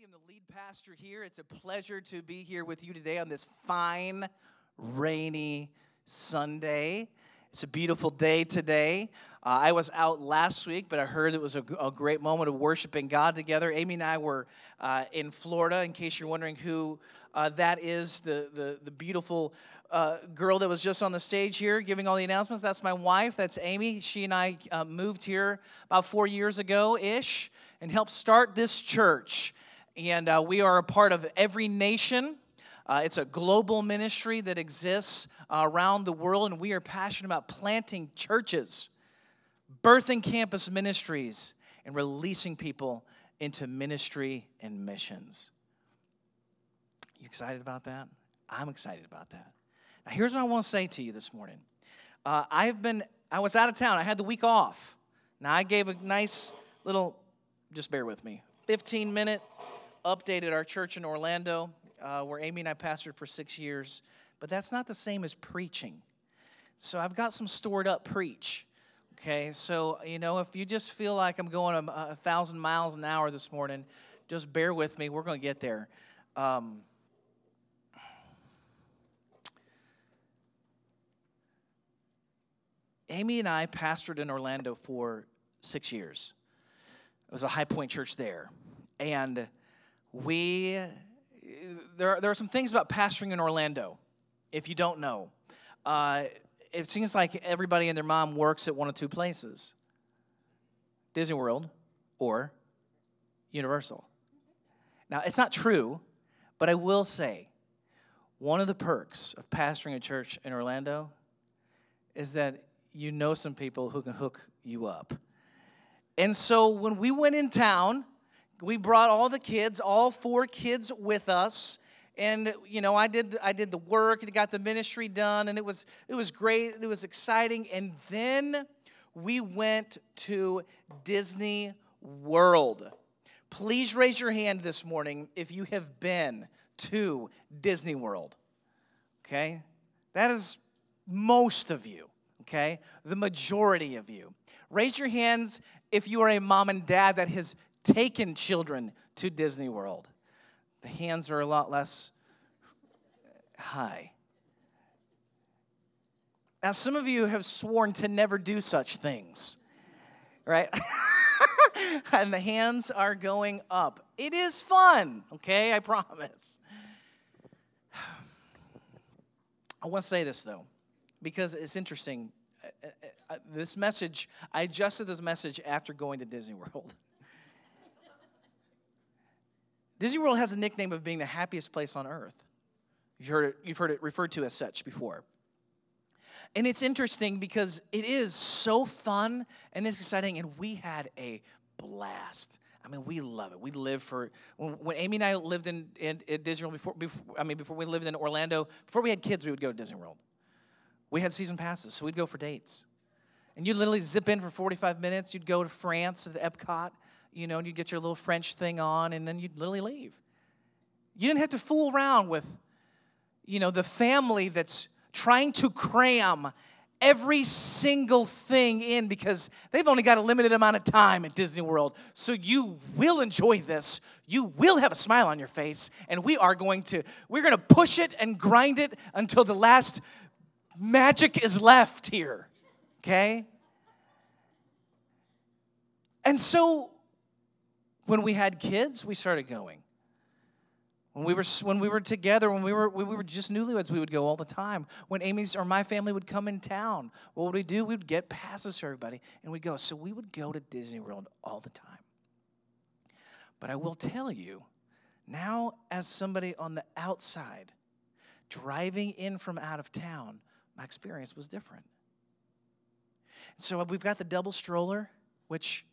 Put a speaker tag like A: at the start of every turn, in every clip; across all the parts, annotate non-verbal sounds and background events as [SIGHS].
A: I'm the lead pastor here. It's a pleasure to be here with you today on this fine, rainy Sunday. It's a beautiful day today. Uh, I was out last week, but I heard it was a, a, great moment of worshiping God together. Amy and I were uh, in Florida, in case you're wondering who uh, that is, the, the, the beautiful uh, girl that was just on the stage here giving all the announcements. That's my wife, that's Amy. She and I uh, moved here about four years ago ish and helped start this church. And uh, we are a part of every nation. Uh, it's a global ministry that exists uh, around the world, and we are passionate about planting churches, birthing campus ministries, and releasing people into ministry and missions. You excited about that? I'm excited about that. Now, here's what I want to say to you this morning. Uh, I've been, I was out of town. I had the week off. Now, I gave a nice little, just bear with me, 15 minute update at our church in Orlando, uh, where Amy and I pastored for six years. But that's not the same as preaching. So I've got some stored up preach. Okay, so you know, if you just feel like I'm going a, a thousand miles an hour this morning, just bear with me. We're going to get there. Um, Amy and I pastored in Orlando for six years. It was a high point church there. And we, there, there are some things about pastoring in Orlando, if you don't know. Uh, it seems like everybody and their mom works at one of two places Disney World or Universal. Now, it's not true, but I will say one of the perks of pastoring a church in Orlando is that you know some people who can hook you up. And so when we went in town, we brought all the kids, all four kids with us. And you know, I did I did the work, and got the ministry done, and it was it was great, it was exciting. And then we went to Disney World. Please raise your hand this morning if you have been to Disney World. Okay? That is most of you okay? The majority of you. Raise your hands if you are a mom and dad that has taken children to Disney World. The hands are a lot less high. Now, some of you have sworn to never do such things, right? [LAUGHS] and the hands are going up. It is fun, okay? I [LAUGHS] promise. I want to say this, though, because it's interesting uh, uh, uh, this message, I adjusted this message after going to Disney [LAUGHS] World. Disney World has a nickname of being the happiest place on earth. You've heard it, you've heard it referred to as such before. And it's interesting because it is so fun and it's exciting, and we had a blast. I mean, we love it. We live for when, when Amy and I lived in, in, in Disney World before, before. I mean, before we lived in Orlando. Before we had kids, we would go to Disney World. We had season passes, so we'd go for dates. And you'd literally zip in for 45 minutes. You'd go to France at Epcot, you know, and you'd get your little French thing on, and then you'd literally leave. You didn't have to fool around with, you know, the family that's trying to cram every single thing in because they've only got a limited amount of time at Disney World. So you will enjoy this. You will have a smile on your face and we are going to we're going to push it and grind it until the last magic is left here, okay? And so when we had kids, we started going. When we were when we were together, when we were we were just newlyweds, we would go all the time. When Amy's or my family would come in town, what would we do? We would get passes for everybody, and we'd go. So we would go to Disney World all the time. But I will tell you, now as somebody on the outside, driving in from out of town, my experience was different. So we've got the double stroller, which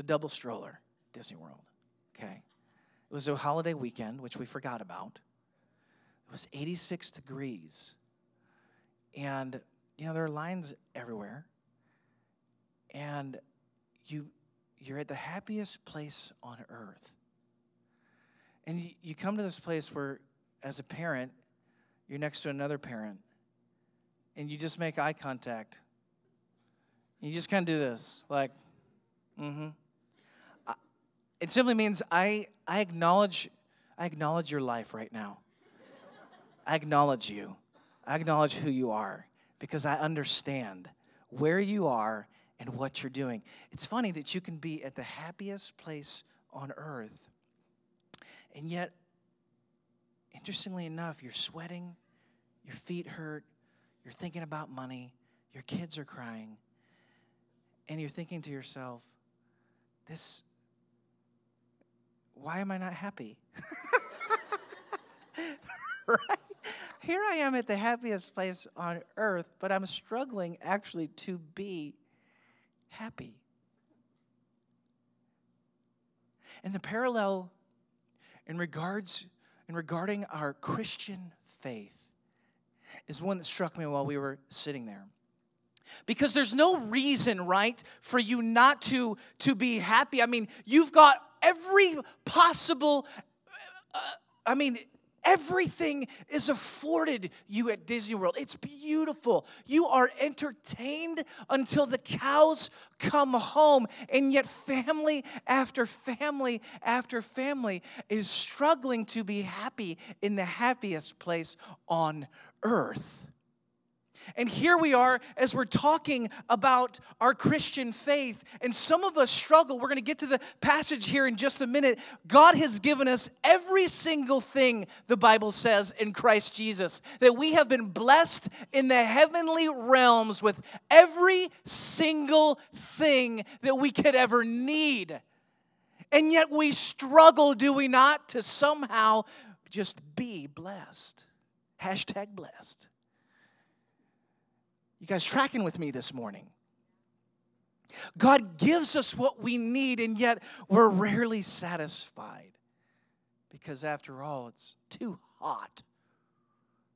A: the double stroller, Disney World. Okay. It was a holiday weekend, which we forgot about. It was 86 degrees. And, you know, there are lines everywhere. And you, you're at the happiest place on earth. And you, you come to this place where, as a parent, you're next to another parent and you just make eye contact. You just kind of do this, like, mm hmm. It simply means I, I acknowledge I acknowledge your life right now. I acknowledge you. I acknowledge who you are because I understand where you are and what you're doing. It's funny that you can be at the happiest place on earth, and yet, interestingly enough, you're sweating, your feet hurt, you're thinking about money, your kids are crying, and you're thinking to yourself, this why am I not happy? [LAUGHS] right? Here I am at the happiest place on earth, but I'm struggling actually to be happy. And the parallel in regards in regarding our Christian faith is one that struck me while we were sitting there. Because there's no reason, right, for you not to, to be happy. I mean, you've got every possible, uh, I mean, Everything is afforded you at Disney World. It's beautiful. You are entertained until the cows come home. And yet, family after family after family is struggling to be happy in the happiest place on earth. And here we are as we're talking about our Christian faith. And some of us struggle. We're going to get to the passage here in just a minute. God has given us every single thing the Bible says in Christ Jesus, that we have been blessed in the heavenly realms with every single thing that we could ever need. And yet we struggle, do we not, to somehow just be blessed. Hashtag blessed. You guys tracking with me this morning? God gives us what we need, and yet we're rarely satisfied. Because after all, it's too hot.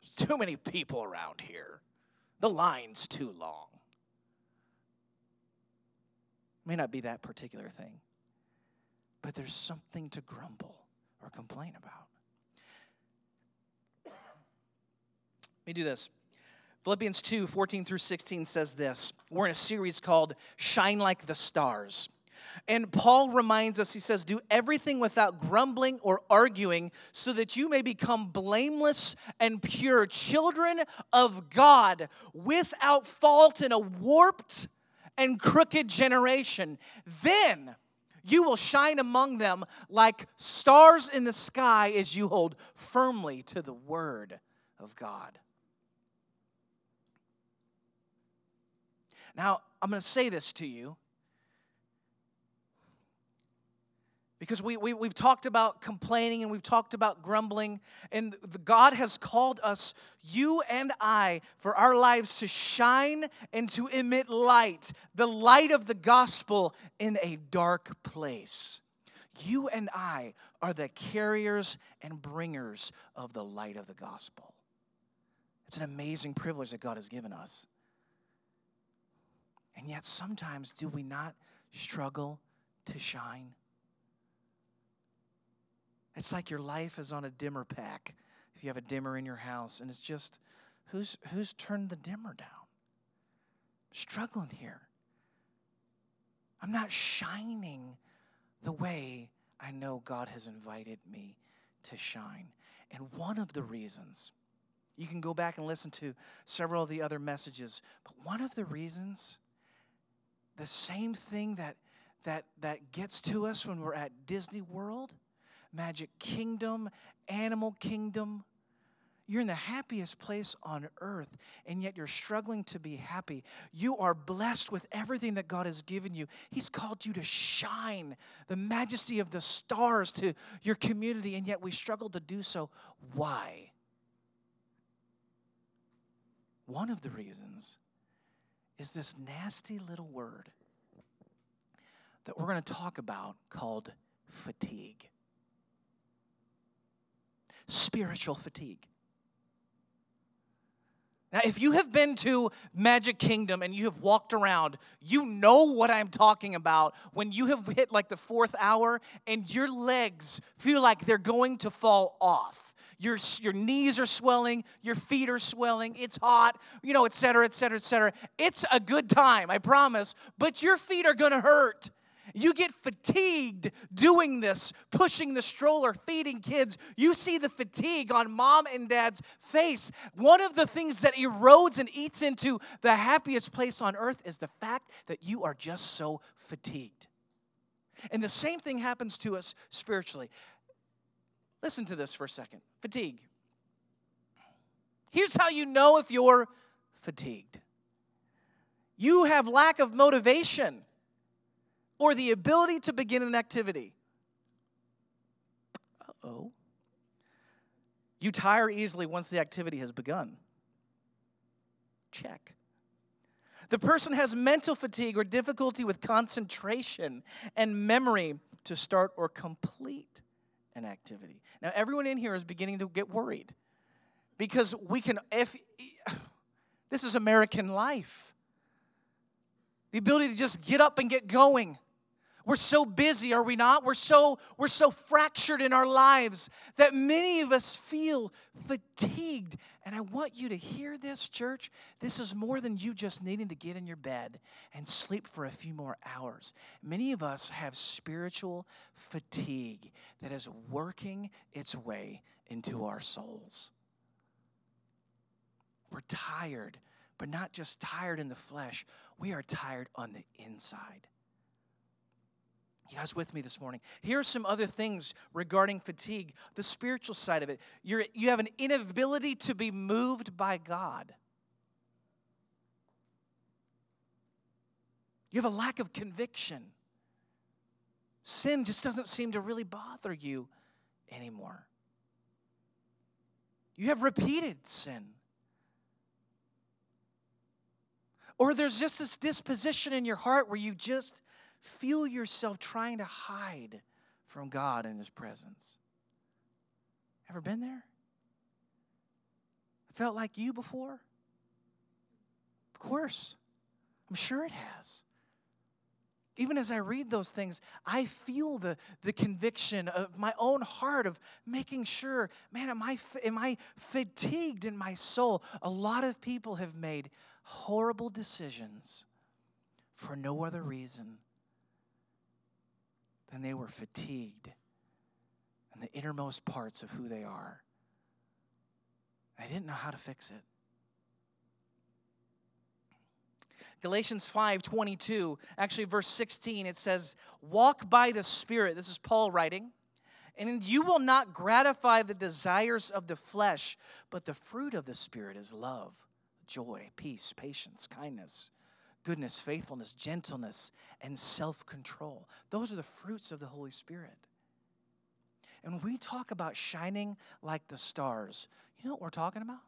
A: There's too many people around here. The line's too long. It May not be that particular thing, but there's something to grumble or complain about. Let me do this. Philippians 2 14 through 16 says this. We're in a series called Shine Like the Stars. And Paul reminds us, he says, Do everything without grumbling or arguing, so that you may become blameless and pure, children of God, without fault in a warped and crooked generation. Then you will shine among them like stars in the sky as you hold firmly to the word of God. Now, I'm going to say this to you because we, we, we've talked about complaining and we've talked about grumbling, and God has called us, you and I, for our lives to shine and to emit light, the light of the gospel in a dark place. You and I are the carriers and bringers of the light of the gospel. It's an amazing privilege that God has given us. And yet, sometimes, do we not struggle to shine? It's like your life is on a dimmer pack. If you have a dimmer in your house, and it's just, who's, who's turned the dimmer down? struggling here. I'm not shining the way I know God has invited me to shine. And one of the reasons, you can go back and listen to several of the other messages, but one of the reasons the same thing that, that, that gets to us when we're at Disney World, Magic Kingdom, Animal Kingdom. You're in the happiest place on earth, and yet you're struggling to be happy. You are blessed with everything that God has given you. He's called you to shine the majesty of the stars to your community, and yet we struggle to do so. Why? One of the reasons is this nasty little word that we're going to talk about called fatigue. Spiritual fatigue. Now, if you have been to Magic Kingdom and you have walked around, you know what I'm talking about when you have hit like the fourth hour and your legs feel like they're going to fall off your, your knees are swelling, your feet are swelling, it's hot, you know, et cetera, et cetera, et cetera. It's a good time, I promise, but your feet are gonna hurt. You get fatigued doing this, pushing the stroller, feeding kids. You see the fatigue on mom and dad's face. One of the things that erodes and eats into the happiest place on earth is the fact that you are just so fatigued. And the same thing happens to us spiritually. Listen to this for a second fatigue. Here's how you know if you're fatigued you have lack of motivation or the ability to begin an activity. Uh oh. You tire easily once the activity has begun. Check. The person has mental fatigue or difficulty with concentration and memory to start or complete an activity. Now, everyone in here is beginning to get worried because we can, if [SIGHS] this is American life, the ability to just get up and get going. We're so busy, are we not? We're so we're so fractured in our lives that many of us feel fatigued. And I want you to hear this, church. This is more than you just needing to get in your bed and sleep for a few more hours. Many of us have spiritual fatigue that is working its way into our souls. We're tired, but not just tired in the flesh. We are tired on the inside. You guys with me this morning? Here are some other things regarding fatigue, the spiritual side of it. You're, you have an inability to be moved by God. You have a lack of conviction. Sin just doesn't seem to really bother you anymore. You have repeated sin. Or there's just this disposition in your heart where you just feel yourself trying to hide from God and His presence. Ever been there? Felt like you before? Of course. I'm sure it has. Even as I read those things, I feel the, the conviction of my own heart of making sure, man, am I, am I fatigued in my soul? A lot of people have made horrible decisions for no other reason than they were fatigued in the innermost parts of who they are. They didn't know how to fix it. Galatians 5:22, actually verse 16, it says, "Walk by the Spirit." This is Paul writing. And you will not gratify the desires of the flesh, but the fruit of the Spirit is love, joy, peace, patience, kindness, goodness, faithfulness, gentleness, and self control. Those are the fruits of the Holy Spirit. And when we talk about shining like the stars, you know what we're talking about?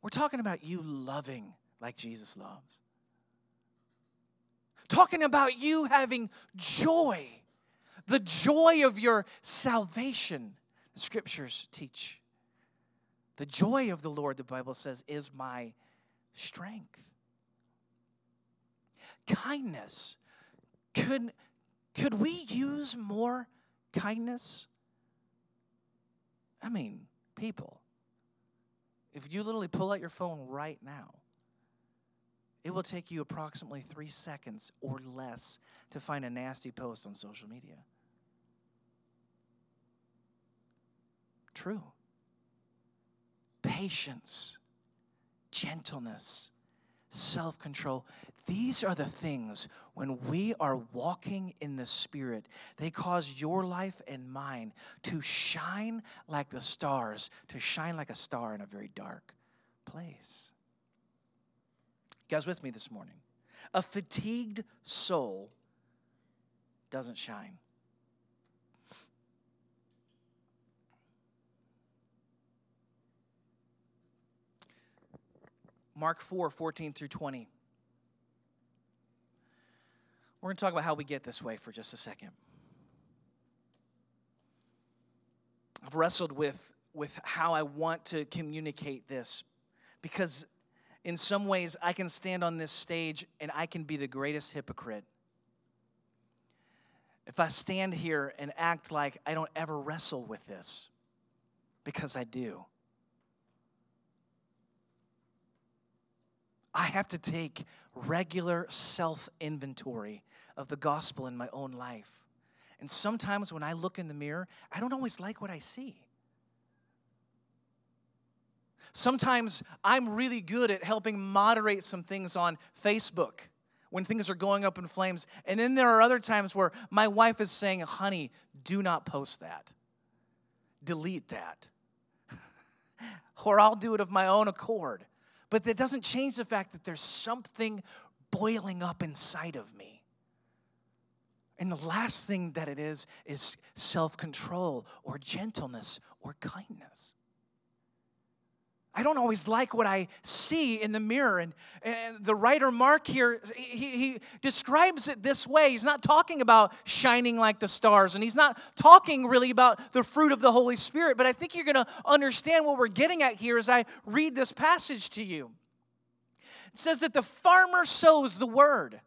A: We're talking about you loving like Jesus loves. Talking about you having joy, the joy of your salvation. The scriptures teach. The joy of the Lord, the Bible says, is my strength kindness. Could, could we use more kindness? I mean, people, if you literally pull out your phone right now, it will take you approximately three seconds or less to find a nasty post on social media. True. Patience, gentleness, self control. These are the things when we are walking in the Spirit, they cause your life and mine to shine like the stars, to shine like a star in a very dark place. You guys, with me this morning? A fatigued soul doesn't shine. Mark 4 14 through 20. We're going to talk about how we get this way for just a second. I've wrestled with, with how I want to communicate this because, in some ways, I can stand on this stage and I can be the greatest hypocrite. If I stand here and act like I don't ever wrestle with this, because I do. I have to take regular self inventory of the gospel in my own life. And sometimes when I look in the mirror, I don't always like what I see. Sometimes I'm really good at helping moderate some things on Facebook when things are going up in flames. And then there are other times where my wife is saying, honey, do not post that, delete that. [LAUGHS] or I'll do it of my own accord. But that doesn't change the fact that there's something boiling up inside of me. And the last thing that it is is self control or gentleness or kindness. I don't always like what I see in the mirror. And, and the writer Mark here, he, he describes it this way. He's not talking about shining like the stars, and he's not talking really about the fruit of the Holy Spirit. But I think you're going to understand what we're getting at here as I read this passage to you. It says that the farmer sows the word.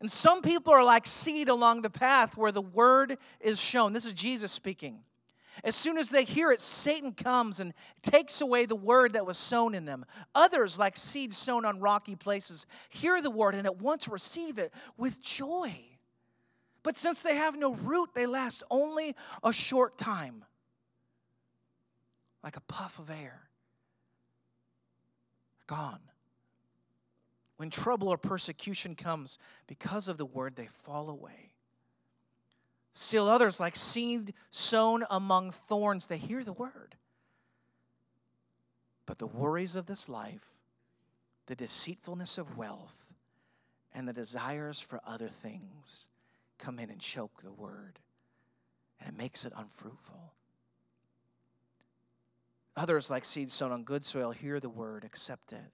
A: And some people are like seed along the path where the word is shown. This is Jesus speaking. As soon as they hear it, Satan comes and takes away the word that was sown in them. Others, like seed sown on rocky places, hear the word and at once receive it with joy. But since they have no root, they last only a short time, like a puff of air. Gone. When trouble or persecution comes because of the word, they fall away. Still others, like seed sown among thorns, they hear the word. But the worries of this life, the deceitfulness of wealth, and the desires for other things come in and choke the word, and it makes it unfruitful. Others, like seeds sown on good soil, hear the word, accept it,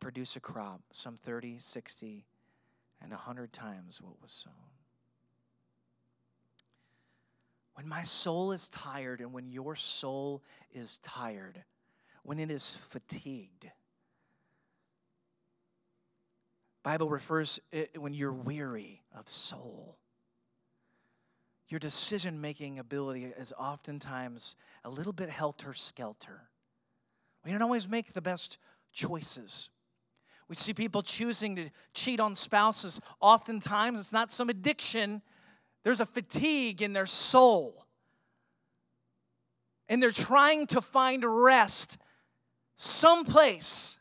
A: produce a crop, some 30, 60, and 100 times what was sown. When my soul is tired and when your soul is tired, when it is fatigued, Bible refers it when you're weary of soul. Your decision making ability is oftentimes a little bit helter skelter. We don't always make the best choices. We see people choosing to cheat on spouses. Oftentimes, it's not some addiction, there's a fatigue in their soul. And they're trying to find rest someplace.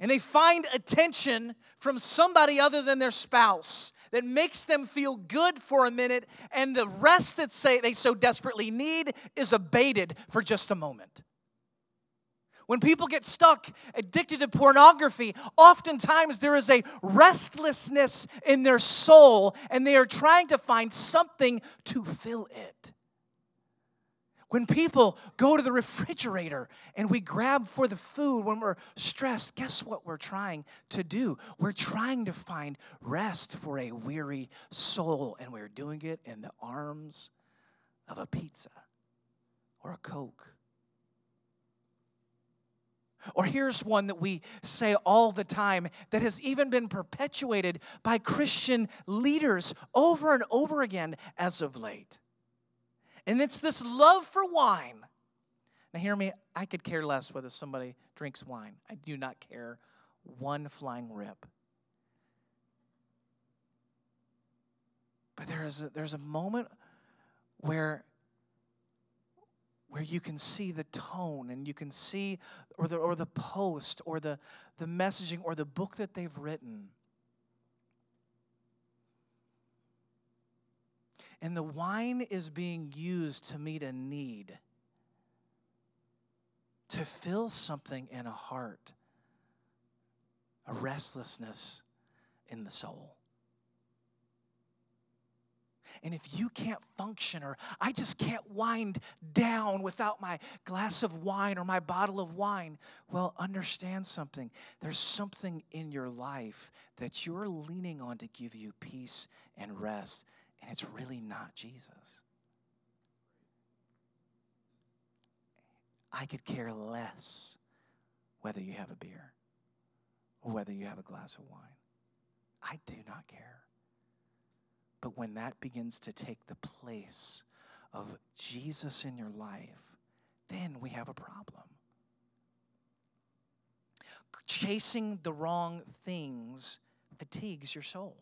A: And they find attention from somebody other than their spouse that makes them feel good for a minute, and the rest that say they so desperately need is abated for just a moment. When people get stuck, addicted to pornography, oftentimes there is a restlessness in their soul and they are trying to find something to fill it. When people go to the refrigerator and we grab for the food when we're stressed, guess what we're trying to do? We're trying to find rest for a weary soul, and we're doing it in the arms of a pizza or a Coke or here's one that we say all the time that has even been perpetuated by Christian leaders over and over again as of late. And it's this love for wine. Now, hear me, I could care less whether somebody drinks wine. I do not care one flying rip. But there is a, there's a moment where where you can see the tone and you can see or the or the post or the the messaging or the book that they've written. And the wine is being used to meet a need to fill something in a heart a restlessness in the soul and if you can't function, or I just can't wind down without my glass of wine or my bottle of wine, well, understand something. There's something in your life that you're leaning on to give you peace and rest, and it's really not Jesus. I could care less whether you have a beer or whether you have a glass of wine. I do not care. But when that begins to take the place of Jesus in your life, then we have a problem. Chasing the wrong things fatigues your soul.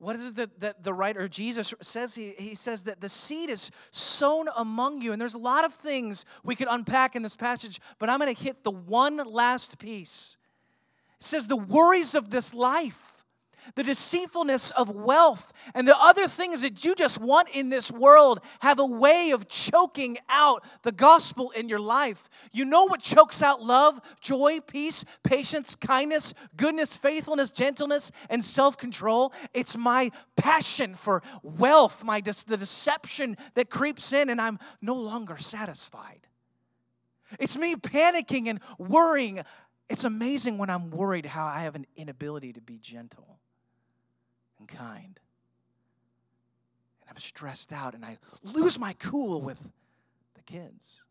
A: What is it that, that the writer Jesus says? He, he says that the seed is sown among you. And there's a lot of things we could unpack in this passage, but I'm going to hit the one last piece. It says, The worries of this life the deceitfulness of wealth, and the other things that you just want in this world have a way of choking out the gospel in your life. You know what chokes out love, joy, peace, patience, kindness, goodness, faithfulness, gentleness, and self control? It's my passion for wealth, my the deception that creeps in, and I'm no longer satisfied. It's me panicking and worrying. It's amazing when I'm worried how I have an inability to be gentle and kind. And I'm stressed out and I lose my cool with the kids.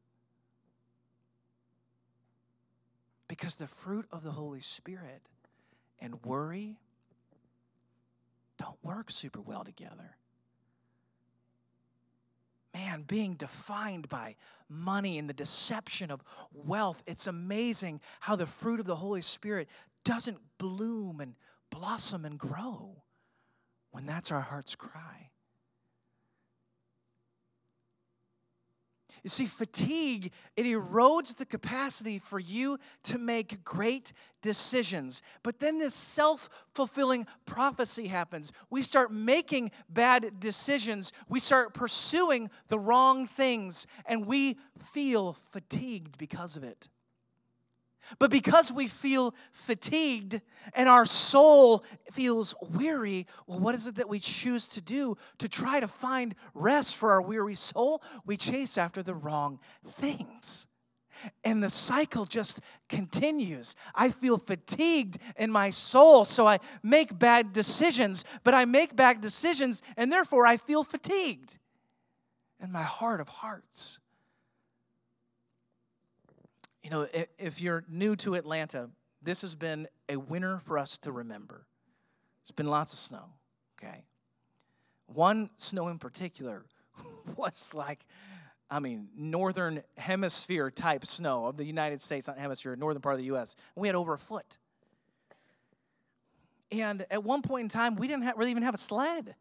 A: Because the fruit of the Holy Spirit and worry don't work super well together. Man, being defined by money and the deception of wealth, it's amazing how the fruit of the Holy Spirit doesn't bloom and blossom and grow when that's our heart's cry. You see, fatigue, it erodes the capacity for you to make great decisions. But then this self fulfilling prophecy happens. We start making bad decisions, we start pursuing the wrong things, and we feel fatigued because of it. But because we feel fatigued and our soul feels weary, well, what is it that we choose to do to try to find rest for our weary soul? We chase after the wrong things. And the cycle just continues. I feel fatigued in my soul, so I make bad decisions, but I make bad decisions, and therefore I feel fatigued in my heart of hearts. You know, if you're new to Atlanta, this has been a winter for us to remember. It's been lots of snow, okay? One snow in particular [LAUGHS] was like, I mean, northern hemisphere type snow of the United States, not hemisphere, northern part of the U.S. We had over a foot. And at one point in time, we didn't have, really even have a sled.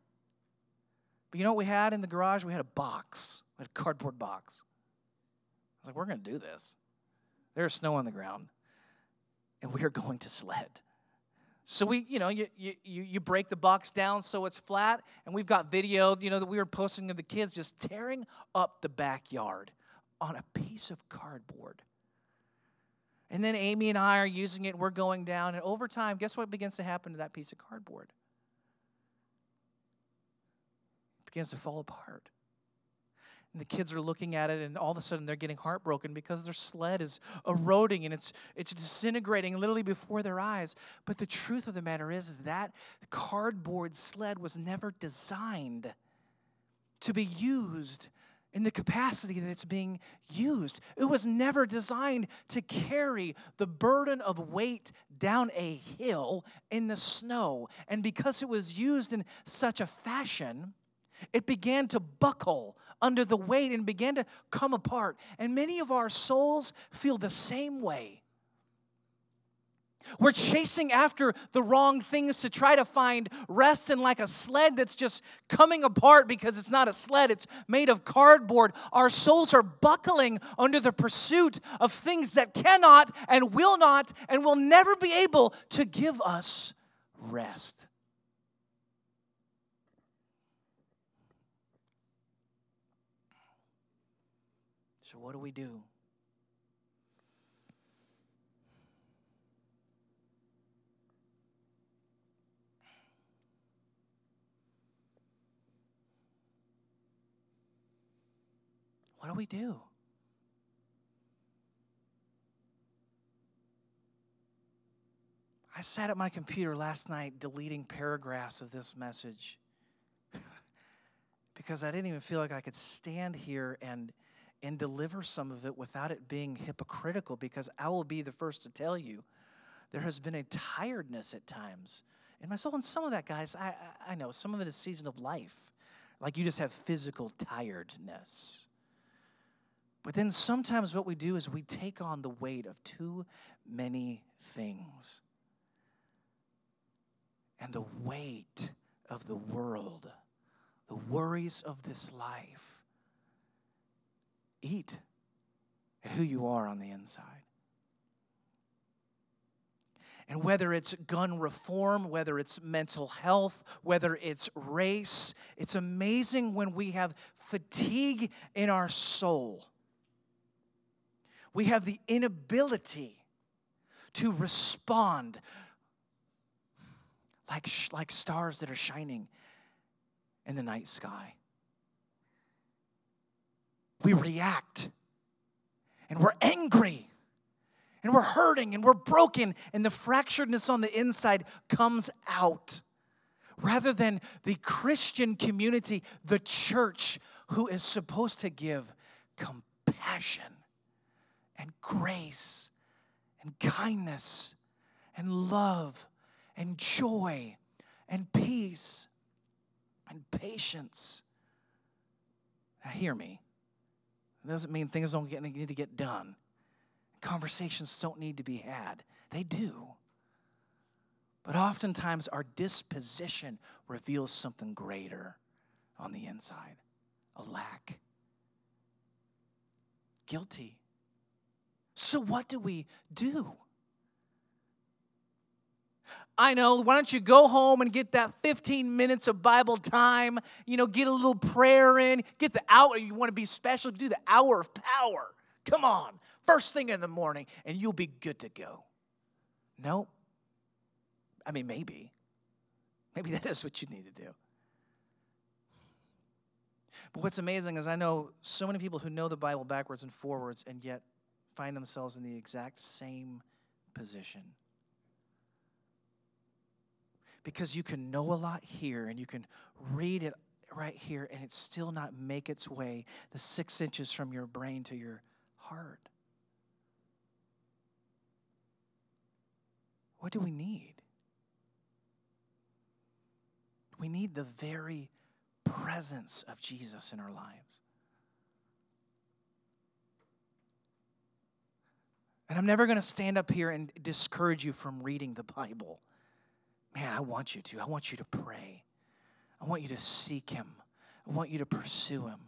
A: But you know what we had in the garage? We had a box, we had a cardboard box. I was like, we're going to do this. There's snow on the ground, and we are going to sled. So we, you know, you, you, you break the box down so it's flat, and we've got video, you know, that we were posting of the kids just tearing up the backyard on a piece of cardboard. And then Amy and I are using it, we're going down, and over time, guess what begins to happen to that piece of cardboard? It begins to fall apart. And the kids are looking at it, and all of a sudden they're getting heartbroken because their sled is eroding and it's, it's disintegrating literally before their eyes. But the truth of the matter is that cardboard sled was never designed to be used in the capacity that it's being used. It was never designed to carry the burden of weight down a hill in the snow. And because it was used in such a fashion, it began to buckle under the weight and began to come apart. And many of our souls feel the same way. We're chasing after the wrong things to try to find rest in like a sled that's just coming apart because it's not a sled, it's made of cardboard. Our souls are buckling under the pursuit of things that cannot and will not and will never be able to give us rest. What do we do? What do we do? I sat at my computer last night deleting paragraphs of this message [LAUGHS] because I didn't even feel like I could stand here and and deliver some of it without it being hypocritical because I will be the first to tell you there has been a tiredness at times in my soul. And some of that, guys, I, I know some of it is season of life. Like you just have physical tiredness. But then sometimes what we do is we take on the weight of too many things. and the weight of the world, the worries of this life, eat at who you are on the inside. And whether it's gun reform, whether it's mental health, whether it's race, it's amazing when we have fatigue in our soul. We have the inability to respond like, like stars that are shining in the night sky. We react. And we're angry. And we're hurting. And we're broken. And the fracturedness on the inside comes out. Rather than the Christian community, the church, who is supposed to give compassion and grace and kindness and love and joy and peace and patience. Now, hear me. It doesn't mean things don't get, need to get done. Conversations don't need to be had. They do. But oftentimes, our disposition reveals something greater on the inside a lack. Guilty. So, what do we do? I know, why don't you go home and get that 15 minutes of Bible time? You know, get a little prayer in, get the hour. You want to be special, do the hour of power. Come on, first thing in the morning, and you'll be good to go. No. I mean, maybe. Maybe [LAUGHS] that is what you need to do. But what's amazing is I know so many people who know the Bible backwards and forwards and yet find themselves in the exact same position because you can know a lot here and you can read it right here and it still not make its way the six inches from your brain to your heart. What do we need? We need the very presence of Jesus in our lives. And I'm never going to stand up here and discourage you from reading the Bible. Man, I want you to. I want you to pray. I want you to seek Him. I want you to pursue Him.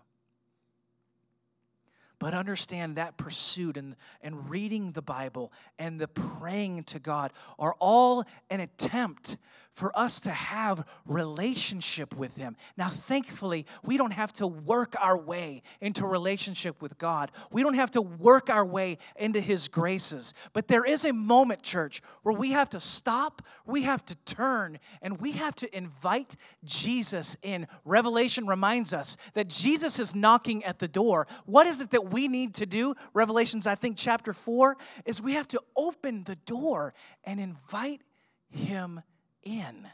A: But understand that pursuit and, and reading the Bible and the praying to God are all an attempt for us to have relationship with him. Now thankfully, we don't have to work our way into relationship with God. We don't have to work our way into his graces. But there is a moment, church, where we have to stop, we have to turn, and we have to invite Jesus in. Revelation reminds us that Jesus is knocking at the door. What is it that we need to do? Revelations, I think, chapter 4, is we have to open the door and invite him in.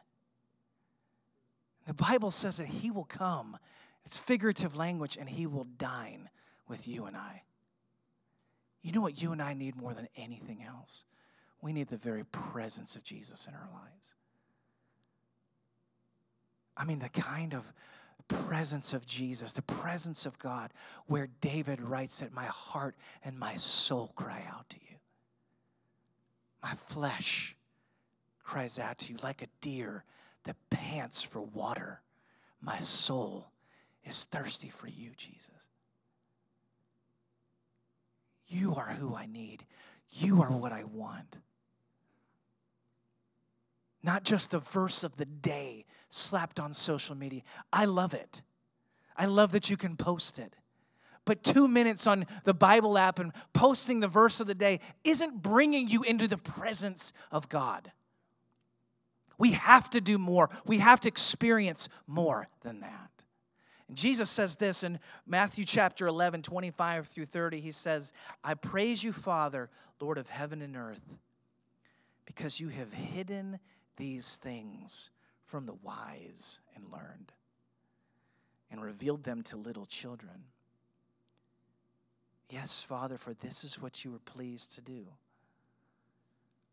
A: The Bible says that He will come. It's figurative language, and He will dine with you and I. You know what you and I need more than anything else? We need the very presence of Jesus in our lives. I mean, the kind of presence of Jesus, the presence of God, where David writes that my heart and my soul cry out to you. My flesh cries out to you like a deer that pants for water. My soul is thirsty for you, Jesus. You are who I need. You are what I want. Not just the verse of the day slapped on social media. I love it. I love that you can post it. But two minutes on the Bible app and posting the verse of the day isn't bringing you into the presence of God. We have to do more. We have to experience more than that. And Jesus says this in Matthew chapter 11, 25 through 30. He says, I praise you, Father, Lord of heaven and earth, because you have hidden these things from the wise and learned and revealed them to little children. Yes, Father, for this is what you were pleased to do.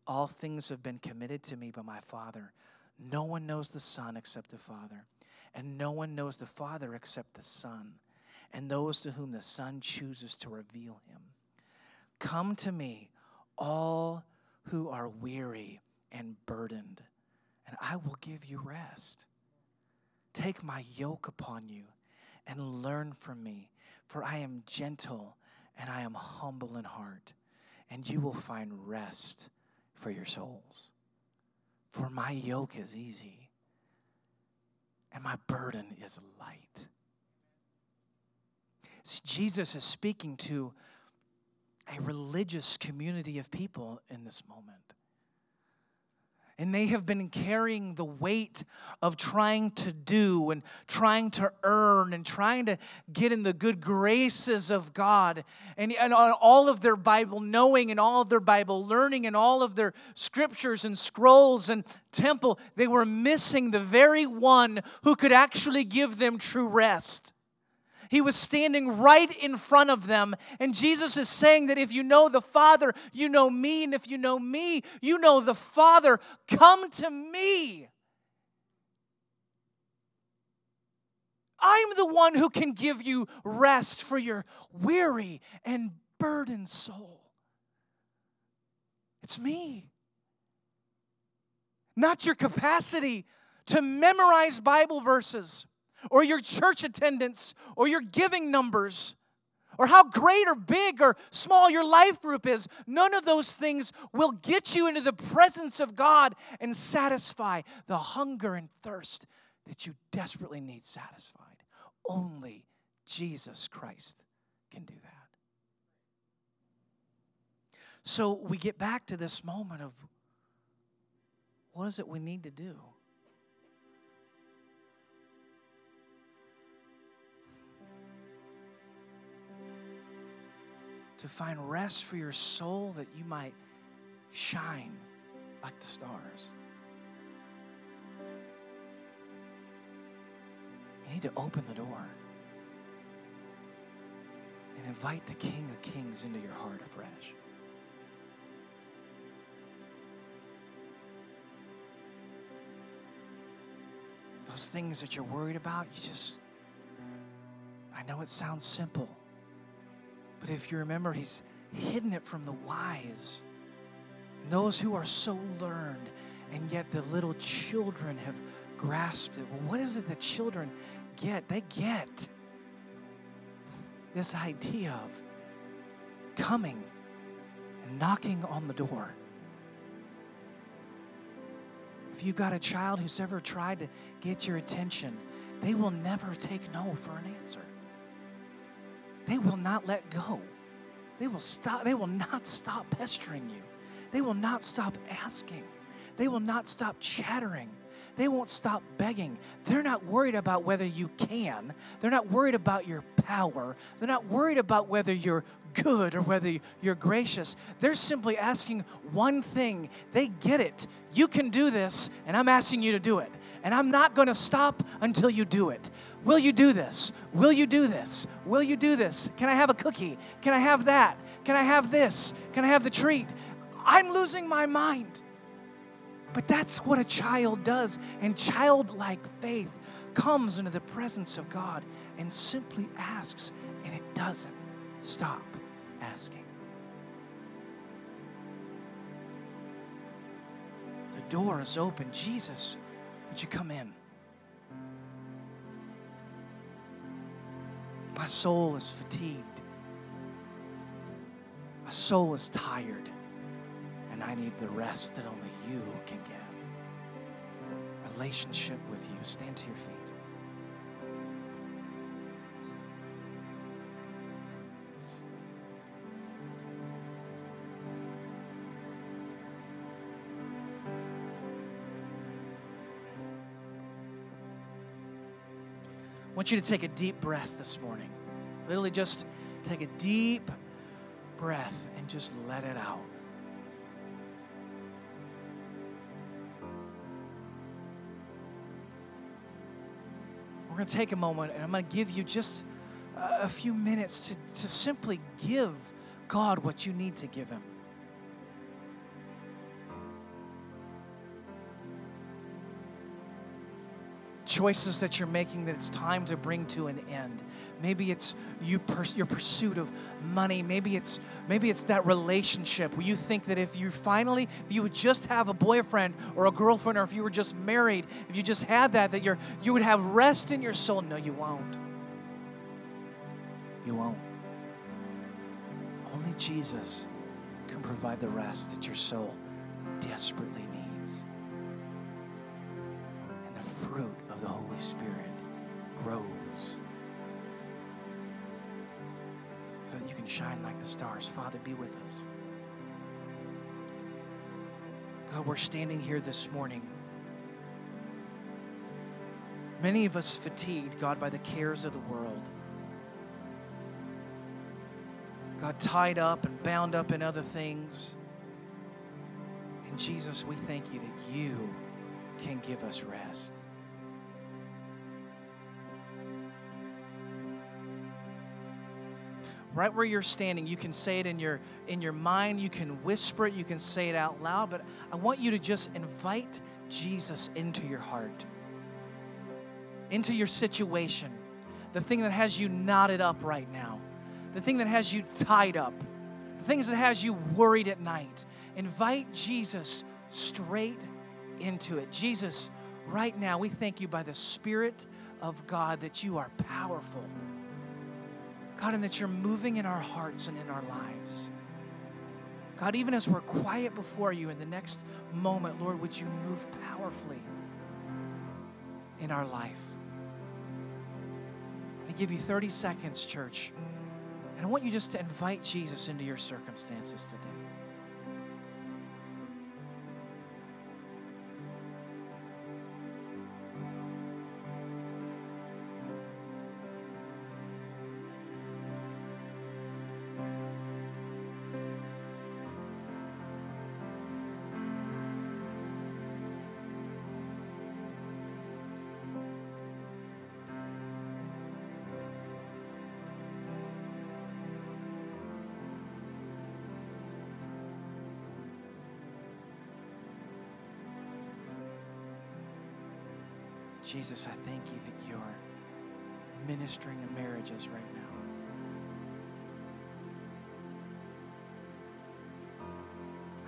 A: All things have been committed to me by my Father. No one knows the Son except the Father, and no one knows the Father except the Son, and those to whom the Son chooses to reveal him. Come to me, all who are weary and burdened, and I will give you rest. Take my yoke upon you and learn from me, for I am gentle and I am humble in heart, and you will find rest for your souls. For my yoke is easy and my burden is light. See, Jesus is speaking to a religious community of people in this moment. And they have been carrying the weight of trying to do and trying to earn and trying to get in the good graces of God. And, and all of their Bible knowing and all of their Bible learning and all of their scriptures and scrolls and temple, they were missing the very one who could actually give them true rest. He was standing right in front of them. And Jesus is saying that if you know the Father, you know me. And if you know me, you know the Father. Come to me. I'm the one who can give you rest for your weary and burdened soul. It's me. Not your capacity to memorize Bible verses or your church attendance or your giving numbers or how great or big or small your life group is. None of those things will get you into the presence of God and satisfy the hunger and thirst that you desperately need satisfied. Only Jesus Christ can do that. So we get back to this moment of what is it we need to do? To find rest for your soul that you might shine like the stars. You need to open the door and invite the King of Kings into your heart afresh. Those things that you're worried about, you just, I know it sounds simple. But if you remember, he's hidden it from the wise and those who are so learned, and yet the little children have grasped it. Well, what is it that children get? They get this idea of coming and knocking on the door. If you've got a child who's ever tried to get your attention, they will never take no for an answer they will not let go. They will stop, they will not stop pestering you. They will not stop asking. They will not stop chattering. They won't stop begging. They're not worried about whether you can. They're not worried about your power. They're not worried about whether you're good or whether you're gracious. They're simply asking one thing. They get it. You can do this, and I'm asking you to do it. And I'm not going to stop until you do it. Will you do this? Will you do this? Will you do this? Can I have a cookie? Can I have that? Can I have this? Can I have the treat? I'm losing my mind. But that's what a child does. And childlike faith comes into the presence of God and simply asks, and it doesn't stop asking. The door is open. Jesus, would you come in? My soul is fatigued. My soul is tired. And I need the rest that only. Relationship with you. Stand to your feet. I want you to take a deep breath this morning. Literally, just take a deep breath and just let it out. Going to take a moment and I'm going to give you just a few minutes to, to simply give God what you need to give Him. Choices that you're making that it's time to bring to an end. Maybe it's you pers- your pursuit of money. Maybe it's maybe it's that relationship where you think that if you finally if you would just have a boyfriend or a girlfriend or if you were just married, if you just had that that you're you would have rest in your soul. No, you won't. You won't. Only Jesus can provide the rest that your soul desperately needs. Fruit of the Holy Spirit grows so that you can shine like the stars. Father, be with us. God, we're standing here this morning. Many of us fatigued, God, by the cares of the world. God, tied up and bound up in other things. And Jesus, we thank you that you can give us rest. Right where you're standing you can say it in your in your mind you can whisper it you can say it out loud but i want you to just invite jesus into your heart into your situation the thing that has you knotted up right now the thing that has you tied up, the things that has you worried at night. Invite Jesus straight into it. Jesus, right now, we thank you by the Spirit of God that you are powerful. God, and that you're moving in our hearts and in our lives. God, even as we're quiet before you in the next moment, Lord, would you move powerfully in our life? I give you 30 seconds, church. And I want you just to invite Jesus into your circumstances today. Jesus, I thank you that you're ministering to marriages right now.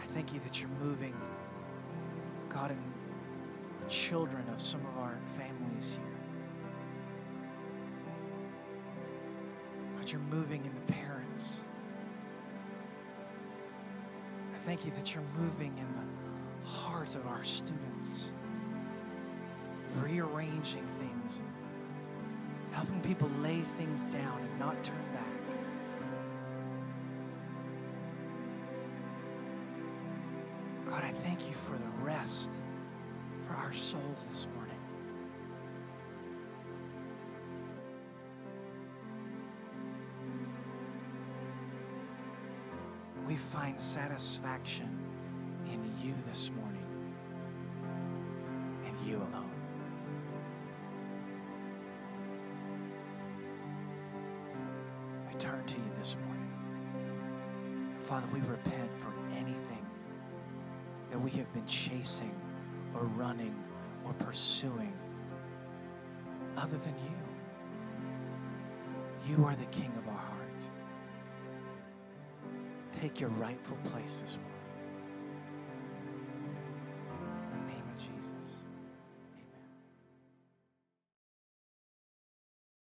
A: I thank you that you're moving, God, in the children of some of our families here. God, you're moving in the parents. I thank you that you're moving in the hearts of our students rearranging things helping people lay things down and not turn back. God, I thank you for the rest for our souls this morning. We find satisfaction in you this morning or running or pursuing other than you. You are the King of our hearts. Take your rightful place this morning.